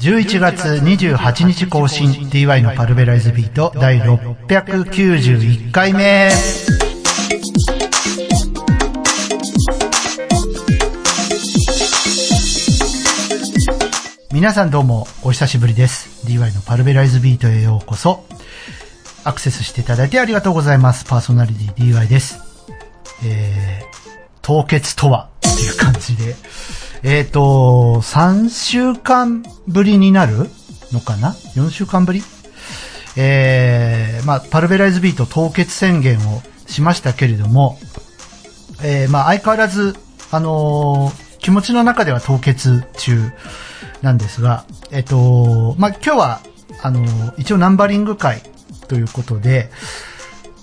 11月28日更新 DY のパルベライズビート第691回目。皆さんどうもお久しぶりです。DY のパルベライズビートへようこそ。アクセスしていただいてありがとうございます。パーソナリティ DY です。えー、凍結とはっていう感じで、えっ、と、3週間ぶりになるのかな ?4 週間ぶり？えー、まあ、パルベライズビート凍結宣言をしましたけれども、えー、まあ、相変わらず、あのー気持ちの中では凍結中なんですが、えっ、と、まあ、今日は、あの一応ナンバリング会ということで、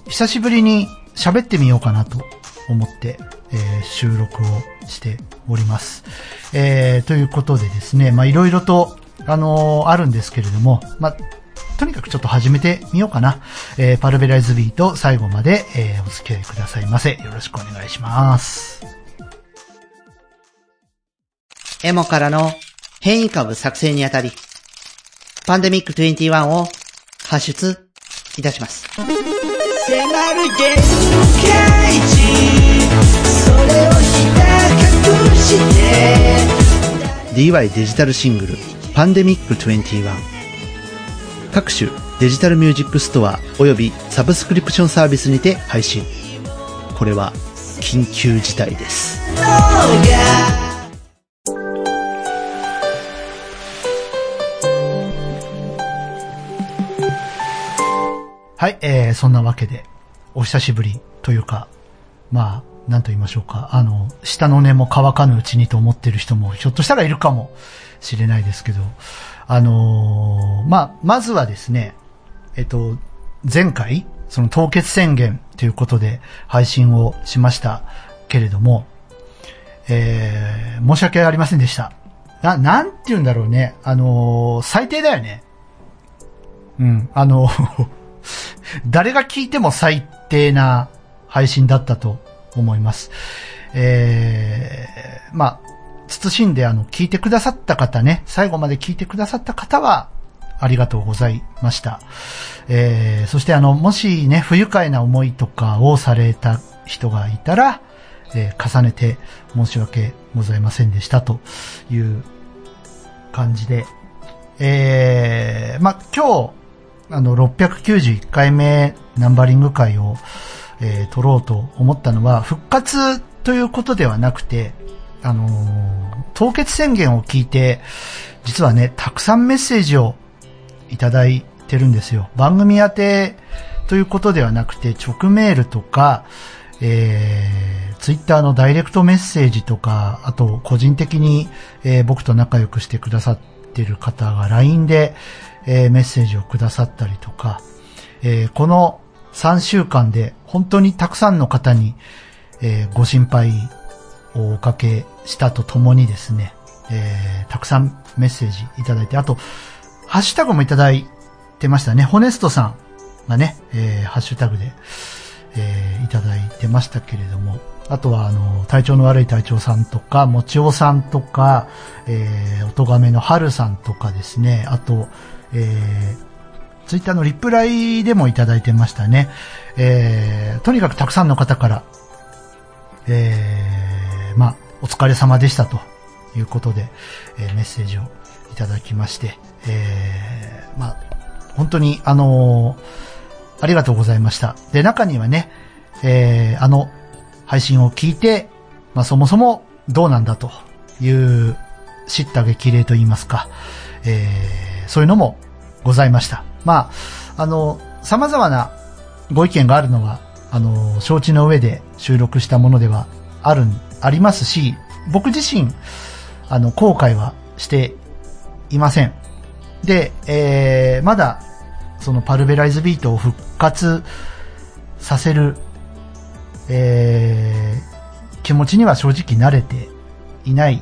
久しぶりに喋ってみようかなと思って、えー収録をしております。えーということでですね、まあ、いろいろと、あのーあるんですけれども、まあ、とにかくちょっと始めてみようかな。えーパルベライズビート最後まで、えーお付き合いくださいませ。よろしくお願いします。エモからの変異株作成にあたり、パンデミック21を発出いたします。それをひた隠して DY デジタルシングル、パンデミック21。各種デジタルミュージックストア及びサブスクリプションサービスにて配信。これは緊急事態です。はい、えー、そんなわけで、お久しぶりというか、まあ、なんと言いましょうか。あの、下の根も乾かぬうちにと思ってる人もひょっとしたらいるかもしれないですけど、あのーまあ、まずはですね、えっと、前回、その凍結宣言ということで配信をしましたけれども、えー、申し訳ありませんでした。な、なんて言うんだろうね。あのー最低だよね。うん、あの、誰が聞いても最低な配信だったと思います。えー、まあ、慎んであの、聞いてくださった方ね、最後まで聞いてくださった方は、ありがとうございました。えー、そしてあの、もしね、不愉快な思いとかをされた人がいたら、えー重ねて申し訳ございませんでしたという感じで、えー、まあ、今日、あの、691回目ナンバリング会を、えー撮ろうと思ったのは、復活ということではなくて、あのー凍結宣言を聞いて、実はね、たくさんメッセージをいただいてるんですよ。番組宛てということではなくて、直メールとか、えー、ツイッターのダイレクトメッセージとか、あと個人的に、えー僕と仲良くしてくださってる方が LINE で、えーメッセージをくださったりとか、えーこの3週間で本当にたくさんの方に、えーご心配をおかけしたとともにですね、えーたくさんメッセージいただいて、あと、ハッシュタグもいただいてましたね。ホネストさんがね、えーハッシュタグで、えーいただいてましたけれども、あとは、あの、体調の悪い隊長さんとか、もちおさんとか、えー、おとがめの春さんとかですね、あと、えー、ツイッターのリプライでもいただいてましたね。えー、とにかくたくさんの方から、えー、まあ、お疲れ様でしたということで、えーメッセージをいただきまして、えー、まあ、本当に、あのーありがとうございました。で、中にはね、えー、あの、配信を聞いて、まあ、そもそもどうなんだという、知った激励と言いますか、えー、そういうのもございました。まあ、あの、様々なご意見があるのは、あの、承知の上で収録したものではある、ありますし、僕自身、あの、後悔はしていません。で、えー、まだ、そのパルベライズビートを復活させる、えー、気持ちには正直慣れていない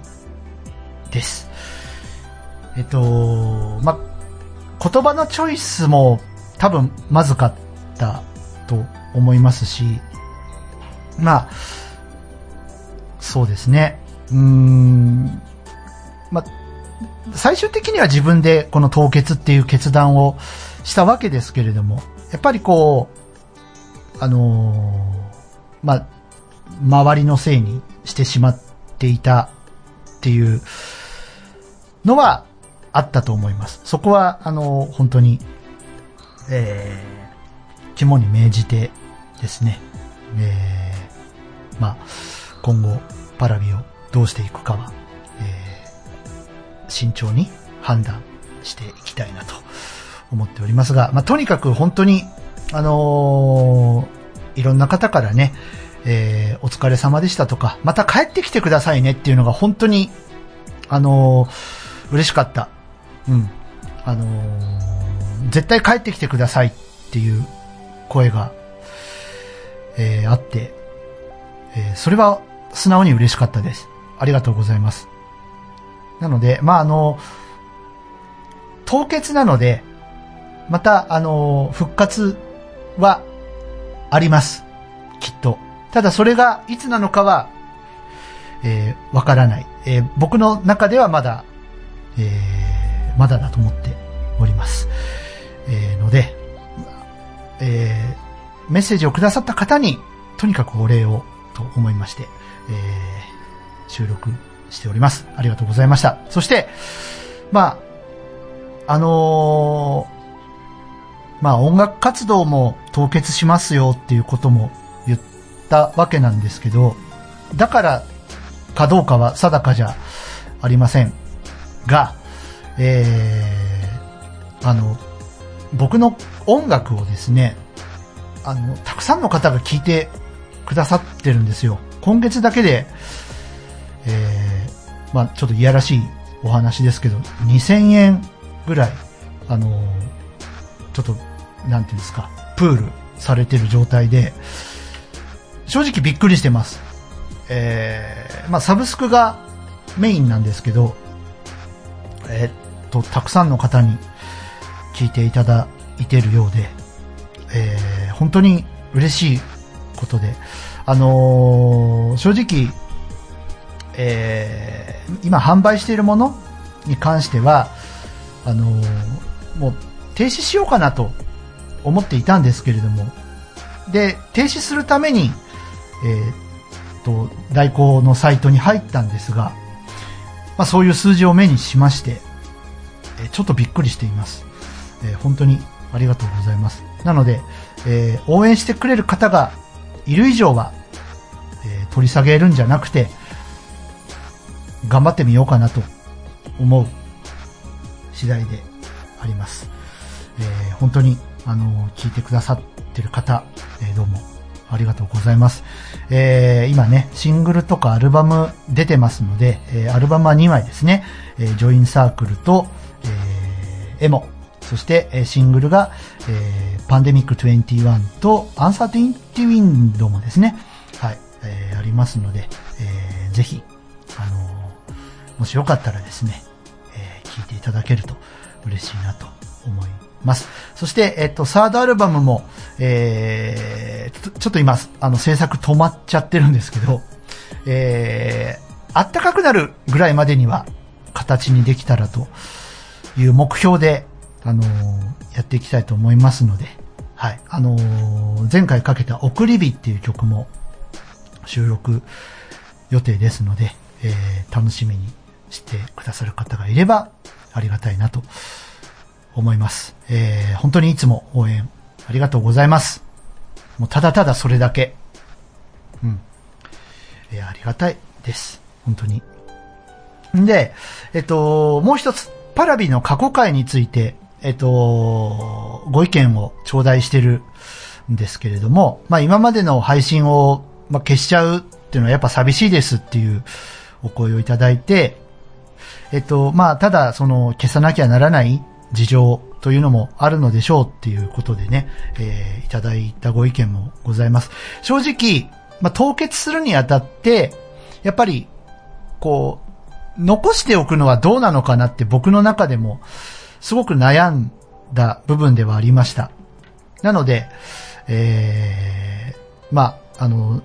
です。えっと、ま、言葉のチョイスも多分まずかったと思いますし、まあ、そうですね。うーん、ま、最終的には自分でこの凍結っていう決断をしたわけですけれども、やっぱりこう、あのーまあ、周りのせいにしてしまっていたっていうのはあったと思います。そこは、あの本当に、えー、肝に銘じてですね、えー、まあ、今後、パラビをどうしていくかは、えー、慎重に判断していきたいなと思っておりますが、まあ、とにかく本当に、あのーいろんな方からね、えー、お疲れ様でしたとか、また帰ってきてくださいねっていうのが本当に、あのー嬉しかった。うん。あのー絶対帰ってきてくださいっていう声が、えーあって、えーそれは素直に嬉しかったです。ありがとうございます。なので、まあ、あの、凍結なので、また、あの、復活はあります。きっと。ただそれがいつなのかは、えーわからない。えー僕の中ではまだ、えーまだだと思っております。えーので、えーメッセージをくださった方に、とにかくお礼をと思いまして、えー収録しております。ありがとうございました。そして、まあ、あのーまあ音楽活動も凍結しますよっていうことも言ったわけなんですけど、だからかどうかは定かじゃありませんが、えー、あの、僕の音楽をですね、あの、たくさんの方が聴いてくださってるんですよ。今月だけで、えー、まあちょっといやらしいお話ですけど、2000円ぐらい、あの、ちょっと、なんていうんですか、プールされてる状態で、正直びっくりしてます。えー、まあサブスクがメインなんですけど、えーと、たくさんの方に聞いていただいているようで、えー本当に嬉しいことで、あのー正直、えー今販売しているものに関しては、あのーもう停止しようかなと思っていたんですけれども、で、停止するために、えーっと、代行のサイトに入ったんですが、まあそういう数字を目にしまして、えちょっとびっくりしています。え本当にありがとうございます。なので、えー応援してくれる方がいる以上は、えー取り下げるんじゃなくて、頑張ってみようかなと思う次第であります。えー本当に、あの聞いてくださってる方、えどうもありがとうございます。え今ね、シングルとかアルバム出てますので、えアルバムは2枚ですね。えジョインサークルと、エモ。そして、シングルが、えーパンデミック21とアンサーティンティウィンドもですね、はい、えーありますので、えーぜひ、あのーもしよかったらですね、えー聞いていただけると嬉しいなと思います。そして、えっと、サードアルバムも、えーちょちょっと今、あの、制作止まっちゃってるんですけど、えー、あったかくなるぐらいまでには形にできたらという目標で、あのやっていきたいと思いますので、はい。あの前回かけた送り火っていう曲も収録予定ですので、えー楽しみにしてくださる方がいればありがたいなと思います。えー本当にいつも応援ありがとうございます。もうただただそれだけ。うん。えーありがたいです。本当に。んで、えっと、もう一つ、パラビの過去回について、えっと、ご意見を頂戴してるんですけれども、まあ今までの配信を、まあ、消しちゃうっていうのはやっぱ寂しいですっていうお声をいただいて、えっと、まあただその消さなきゃならない事情というのもあるのでしょうっていうことでね、えーいただいたご意見もございます。正直、まあ凍結するにあたって、やっぱり、こう、残しておくのはどうなのかなって僕の中でもすごく悩んだ部分ではありました。なので、えー、まあ、あの、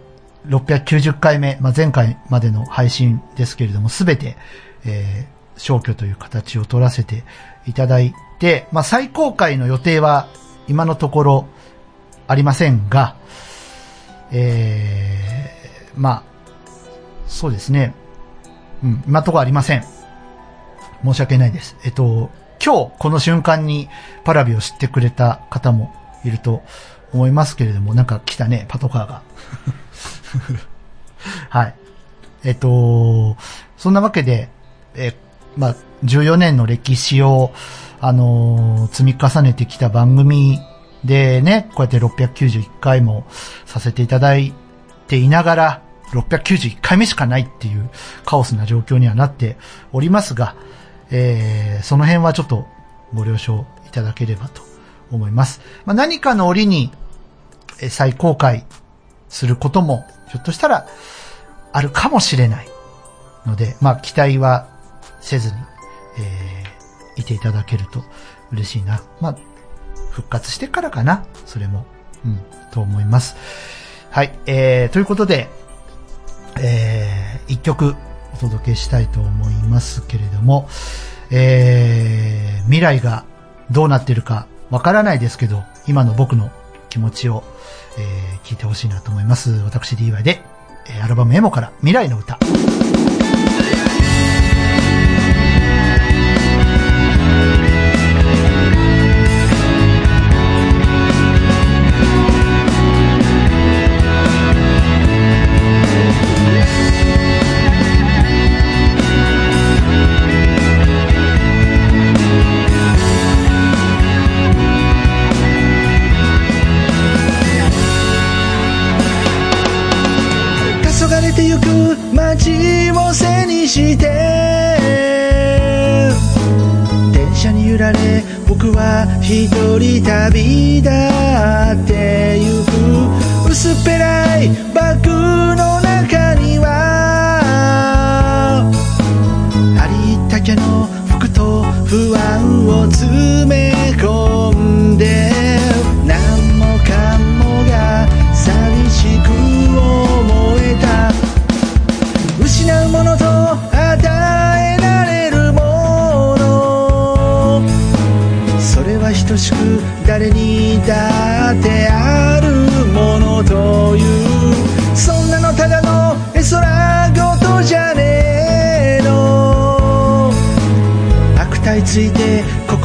690回目、まあ、前回までの配信ですけれども、すべて、えー消去という形を取らせていただいて、まあ、再公開の予定は今のところありませんが、えー、まあ、そうですね。うん、今のとこありません。申し訳ないです。えっと、今日この瞬間にパラビを知ってくれた方もいると思いますけれども、なんか来たね、パトカーが。はい。えっと、そんなわけで、え、まあ、14年の歴史を、あのー積み重ねてきた番組でね、こうやって691回もさせていただいていながら、691回目しかないっていうカオスな状況にはなっておりますが、えー、その辺はちょっとご了承いただければと思います。まあ、何かの折に、再公開することも、ひょっとしたら、あるかもしれないので、まあ、期待はせずに、えー、いていただけると嬉しいな。まあ、復活してからかな。それも。うん、と思います。はい、えー、ということで、えー、一曲お届けしたいと思いますけれども、えー、未来がどうなってるかわからないですけど、今の僕の気持ちを、えー、聞いてほしいなと思います。私 DY で、えアルバムエモから未来の歌。人旅立ってゆく薄っぺらいバッグの中にはありったけの服と不安を詰め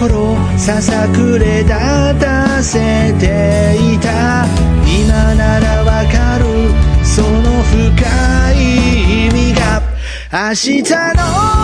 心ささくれ立たせていた。今ならわかるその深い意味が。明日の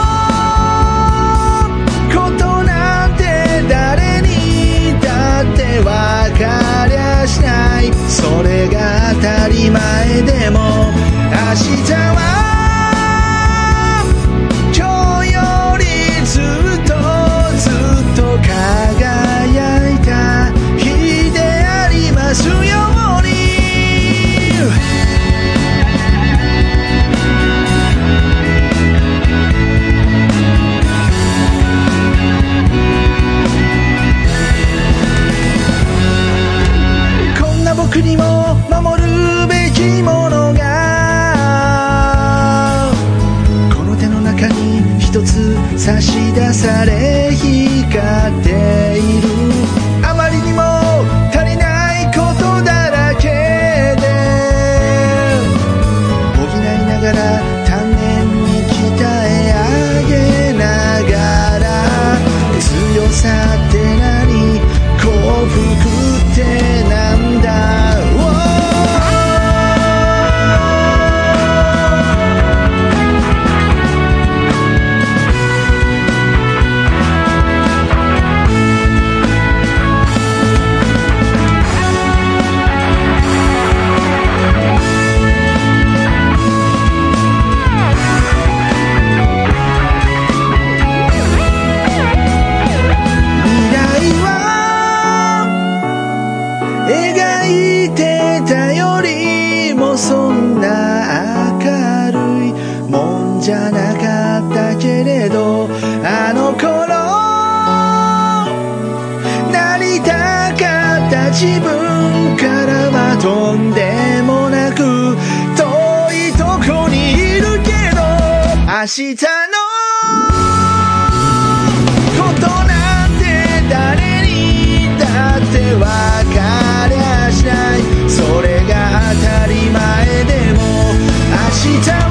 とんでもなく遠いとこにいるけど明日のことなんて誰にだってわかりゃしない。それが当たり前でも明日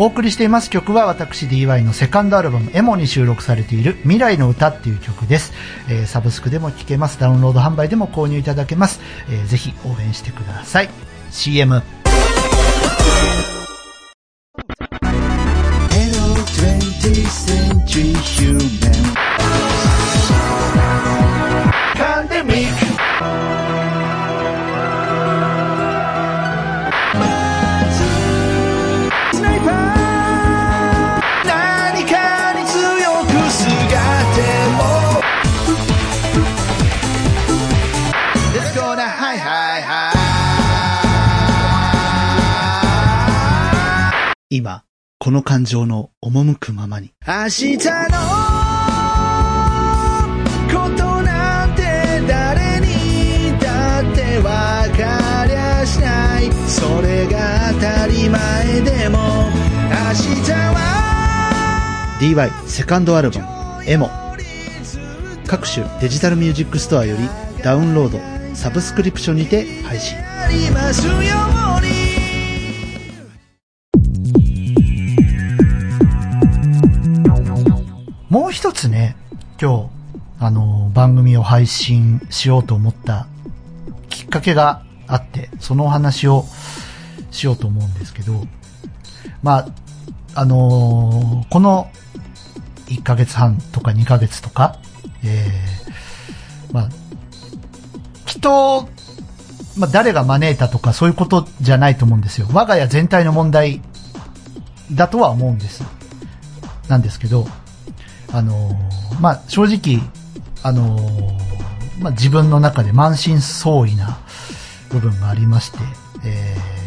お送りしています曲は私 DY のセカンドアルバムエモに収録されている未来の歌っていう曲です、えーサブスクでも聴けます。ダウンロード販売でも購入いただけます、えーぜひ応援してください。CM Pandemic この感情の赴くままに。明日のことなんて誰にだってわかりゃしないそれが当たり前でも明日は DY セカンドアルバム、エモ。各種デジタルミュージックストアよりダウンロード、サブスクリプションにて配信。もう一つね、今日、あの、番組を配信しようと思ったきっかけがあって、そのお話をしようと思うんですけど、まあ、あのこの1ヶ月半とか2ヶ月とか、えー、まあ、きっと、まあ、誰が招いたとかそういうことじゃないと思うんですよ。我が家全体の問題だとは思うんです。なんですけど、あのーまあ、正直、あのーまあ、自分の中で満身創痍な部分がありまして、えー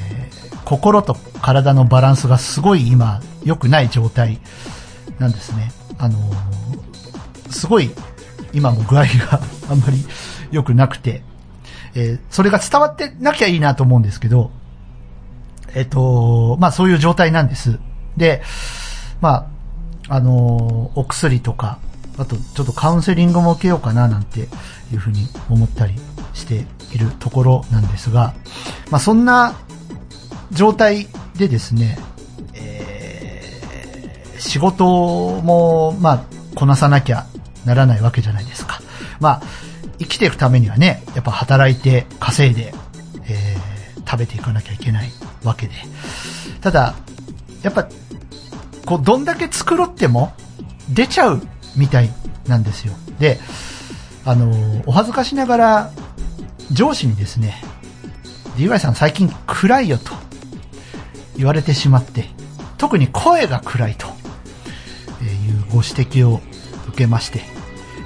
心と体のバランスがすごい今良くない状態なんですね。あのーすごい今も具合が あんまり良くなくて、えそれが伝わってなきゃいいなと思うんですけど、えっ、と、まあそういう状態なんです。で、まあ、あのお薬とか、あとちょっとカウンセリングも受けようかななんていうふうに思ったりしているところなんですが、まあそんな状態でですね、えー仕事も、まあ、こなさなきゃならないわけじゃないですか。まあ、生きていくためにはね、やっぱ働いて稼いで、えー食べていかなきゃいけないわけで。ただ、やっぱ、こう、どんだけ繕っても出ちゃうみたいなんですよ。で、あのーお恥ずかしながら、上司にですね、DY さん最近暗いよと言われてしまって、特に声が暗いというご指摘を受けまして、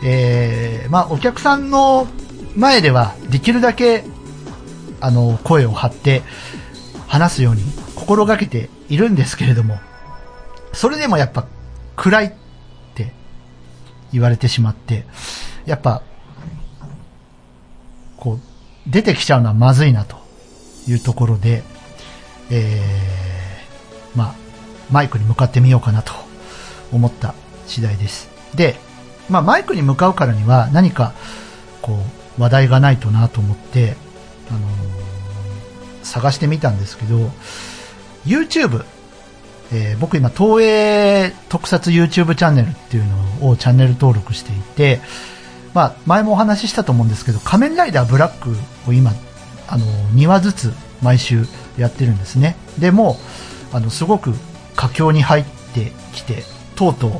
えーまあお客さんの前ではできるだけあの声を張って話すように心がけているんですけれども、それでもやっぱ暗いって言われてしまって、やっぱこう出てきちゃうのはまずいなというところで、えー、まあ、マイクに向かってみようかなと思った次第です。で、まあ、マイクに向かうからには何か、こう、話題がないとなと思って、あのー探してみたんですけど、YouTube、えー僕今、東映特撮 YouTube チャンネルっていうのをチャンネル登録していて、まあ、前もお話ししたと思うんですけど、仮面ライダーブラックを今、あの、2話ずつ毎週やってるんですね。でも、あの、すごく佳境に入ってきて、とうとう、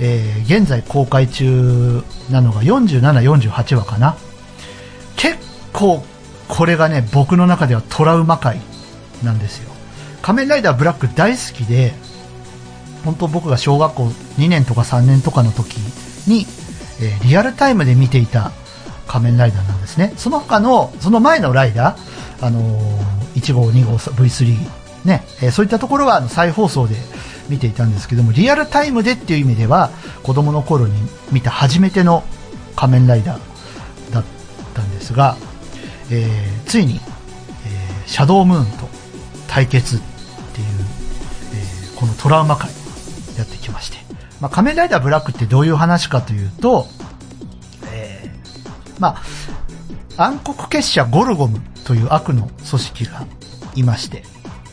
えー現在公開中なのが47、48話かな。結構、これがね、僕の中ではトラウマ回なんですよ。仮面ライダーブラック大好きで、本当僕が小学校2年とか3年とかの時に、えーリアルタイムで見ていた仮面ライダーなんですね。その他の、その前のライダー、あのー1号、2号、V3、ね、えーそういったところはあの再放送で見ていたんですけども、リアルタイムでっていう意味では、子供の頃に見た初めての仮面ライダーだったんですが、えーついに、えシャドームーンと対決、このトラウマ回まあ、仮面ライダーブラックってどういう話かというと、えー、まあ、暗黒結社ゴルゴムという悪の組織がいまして、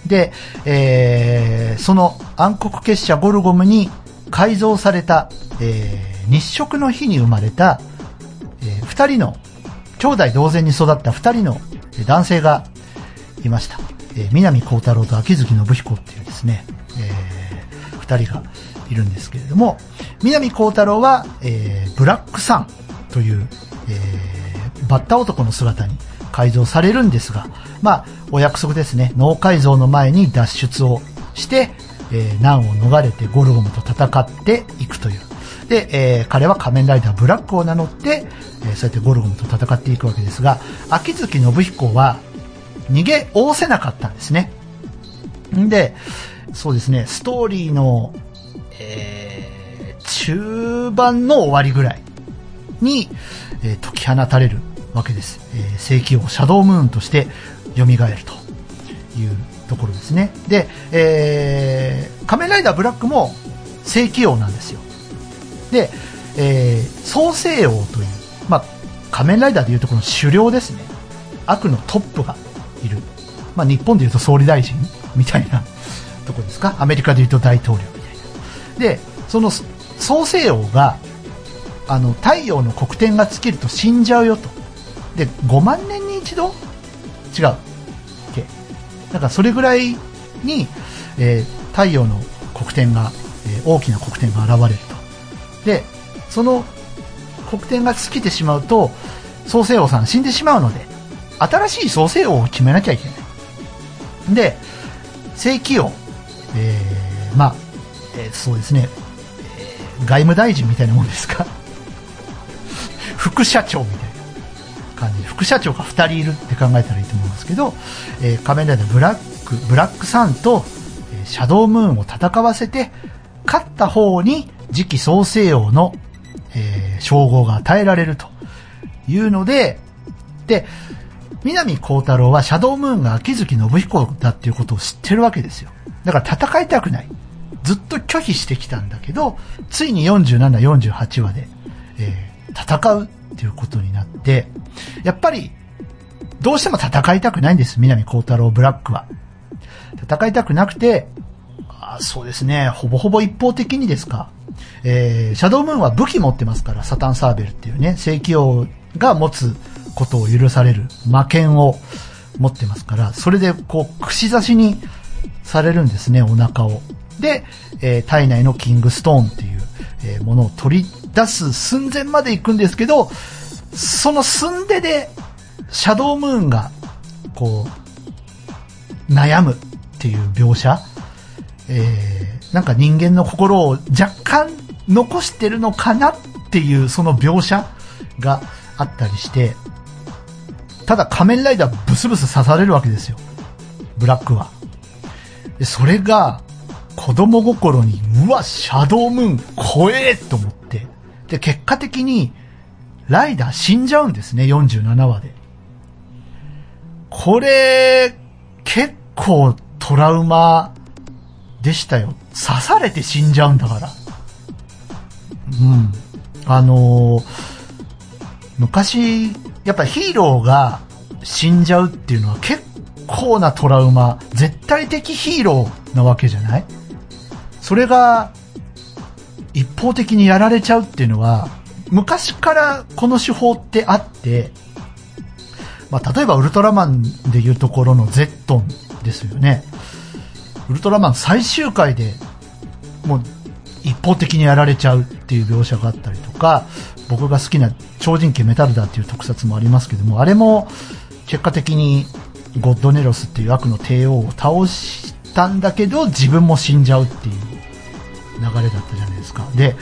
で、えー、その暗黒結社ゴルゴムに改造された、えー、日食の日に生まれた、えー、二人の、兄弟同然に育った二人の男性がいました。えー、南光太郎と秋月信彦っていうですね、えー、二人がいるんですけれども、南光太郎は、えー、ブラックサンという、えー、バッタ男の姿に改造されるんですが、まあ、お約束ですね。脳改造の前に脱出をして、えー難を逃れてゴルゴムと戦っていくという。で、えー彼は仮面ライダーブラックを名乗って、えーそうやってゴルゴムと戦っていくわけですが、秋月信彦は逃げおせなかったんですね。んで、そうですね、ストーリーの、えー中盤の終わりぐらいに、えー解き放たれるわけです。えー正規王シャドウムーンとして蘇るというところですね。で、えー仮面ライダーブラックも正規王なんですよ。で、えー創世王という、まあ、仮面ライダーでいうとこの狩猟ですね。悪のトップがいる。まあ、日本でいうと総理大臣みたいなとこですか？アメリカでいうと大統領みたいな。で、その創世王が、あの、太陽の黒点が尽きると死んじゃうよと。で、5万年に一度？違う。っけなんかそれぐらいに、えー太陽の黒点が、えー大きな黒点が現れると。で、その黒点が尽きてしまうと、創世王さん死んでしまうので、新しい創世王を決めなきゃいけない。で、正規王、えーまあ、えーそうですね、えー外務大臣みたいなもんですか？副社長みたいな感じで、副社長が2人いるって考えたらいいと思うんですけど、えー仮面ライダーブラック、ブラックサンと、えーシャドウムーンを戦わせて、勝った方に次期創世王の、えー称号が与えられるというので、で、南光太郎はシャドウムーンが秋月信彦だっていうことを知ってるわけですよ。だから戦いたくない。ずっと拒否してきたんだけど、ついに47、48話で、えー戦うっていうことになって、やっぱり、どうしても戦いたくないんです、南光太郎ブラックは。戦いたくなくて、あそうですね、ほぼほぼ一方的にですか。えーシャドウムーンは武器持ってますから、サタンサーベルっていうね、正規王が持つことを許される魔剣を持ってますから、それでこう、串刺しにされるんですね、お腹を。で、えー体内のキングストーンっていう、えーものを取り出す寸前まで行くんですけど、その寸出で、シャドウムーンが、こう、悩むっていう描写、えーなんか人間の心を若干残してるのかなっていうその描写があったりして、ただ仮面ライダーブスブス刺されるわけですよ。ブラックは。でそれが子供心に、うわ、シャドウムーン怖えと思って。で、結果的にライダー死んじゃうんですね、47話で。これ、結構トラウマでしたよ。刺されて死んじゃうんだから。うん。あのー昔、やっぱヒーローが死んじゃうっていうのは結構なトラウマ、絶対的ヒーローなわけじゃない？それが、一方的にやられちゃうっていうのは、昔からこの手法ってあって、まあ、例えばウルトラマンでいうところのゼットンですよね。ウルトラマン最終回でもう一方的にやられちゃうっていう描写があったりとか、僕が好きな超人気メタルダーっていう特撮もありますけども、あれも結果的にゴッドネロスっていう悪の帝王を倒したんだけど、自分も死んじゃうっていう流れだったじゃないですか。で、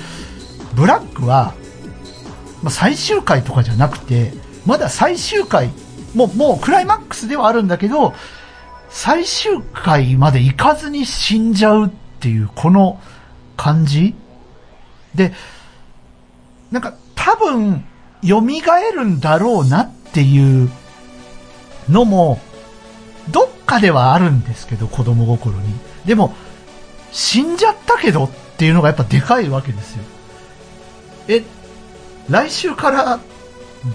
ブラックは、まあ、最終回とかじゃなくて、まだ最終回、もう、もうクライマックスではあるんだけど、最終回まで行かずに死んじゃうっていう、この感じで、なんか多分、蘇るんだろうなっていうのも、かではあるんですけど、子供心に。でも、死んじゃったけどっていうのがやっぱでかいわけですよ。え、来週から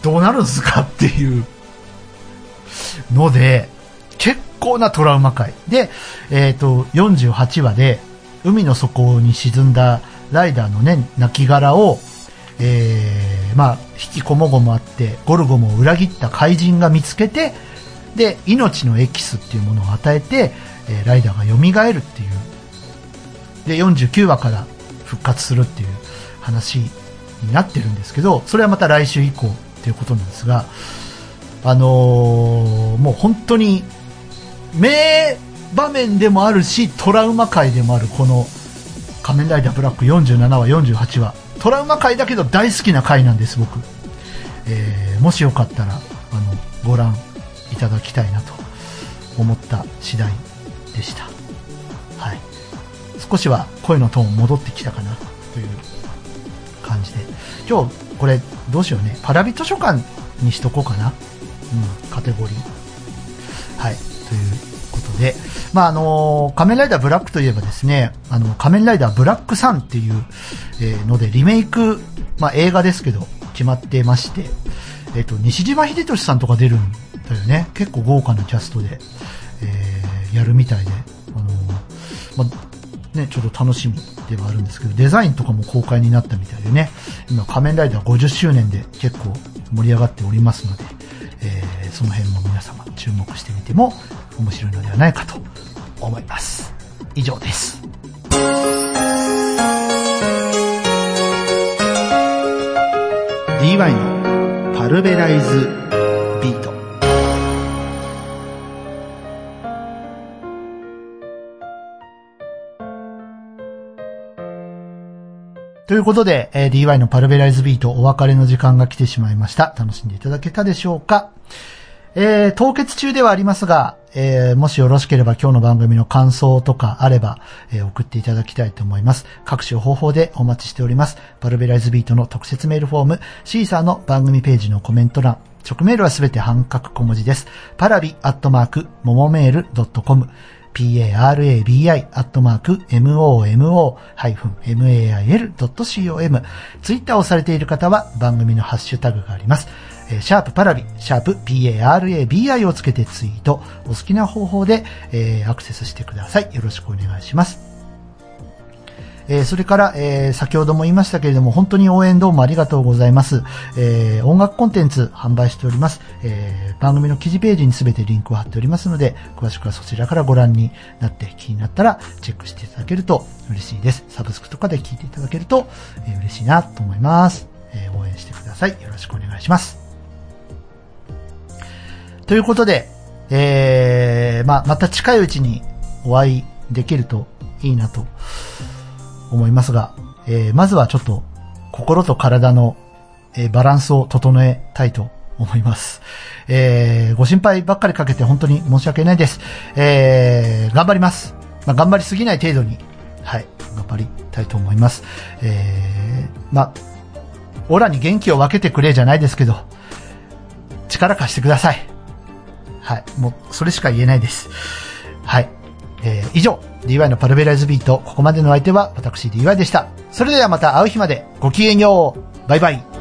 どうなるんすかっていうので、結構なトラウマ回。で、えっ、と、48話で、海の底に沈んだライダーのね、亡骸を、えー、まあ、引きこもごもあって、ゴルゴムを裏切った怪人が見つけて、で、命のエキスっていうものを与えて、えーライダーが蘇るっていう。で、49話から復活するっていう話になってるんですけど、それはまた来週以降っていうことなんですが、あのーもう本当に、名場面でもあるし、トラウマ回でもあるこの仮面ライダーブラック47話、48話。トラウマ回だけど大好きな回なんです、僕。えーもしよかったら、あの、ご覧いただきたいなと思った次第でした。はい。少しは声のトーン戻ってきたかなという感じで。今日、これ、どうしようね。パラビ図書館にしとこうかな。うん、カテゴリー。はい。ということで、まあ、あの仮面ライダーブラックといえばですね、あの、仮面ライダーブラックサンっていう、えーので、リメイク、まあ、映画ですけど、決まってまして、えっ、と、西島秀俊さんとか出るんだよね。結構豪華なキャストで、えーやるみたいで、あのまあ、ね、ちょっと楽しみではあるんですけど、デザインとかも公開になったみたいでね、今仮面ライダー50周年で結構盛り上がっておりますので、えーその辺も皆様注目してみても面白いのではないかと思います。以上です。DY のパルベライズビート。ということで、えー DY のパルベライズビートお別れの時間が来てしまいました。楽しんでいただけたでしょうか？えー凍結中ではありますが、えーもしよろしければ今日の番組の感想とかあれば、えー送っていただきたいと思います。各種方法でお待ちしております。パルベライズビートの特設メールフォーム、シーサーの番組ページのコメント欄、直メールはすべて半角小文字です。パラビアットマーク、ももメールド parabi アットマーク momo-mail.com ツイッターをされている方は番組のハッシュタグがあります。えーシャープパラビ、シャープ parabi をつけてツイート。お好きな方法で、えーアクセスしてください。よろしくお願いします。えーそれから、えー先ほども言いましたけれども、本当に応援どうもありがとうございます。えー音楽コンテンツ販売しております。え番組の記事ページにすべてリンクを貼っておりますので、詳しくはそちらからご覧になって気になったらチェックしていただけると嬉しいです。サブスクとかで聞いていただけると、え嬉しいなと思います。え応援してください。よろしくお願いします。ということで、えー、まあ、また近いうちにお会いできるといいなと思いますが、えーまずはちょっと心と体の、えーバランスを整えたいと思います。えーご心配ばっかりかけて本当に申し訳ないです。えー頑張ります。まあ、頑張りすぎない程度に、はい、頑張りたいと思います。えーまあ、オラに元気を分けてくれじゃないですけど、力貸してください。はい。もう、それしか言えないです。はい。えー以上、DY のパルベライズビート、ここまでの相手は私 DY でした。それではまた会う日まで、ごきげんよう。バイバイ。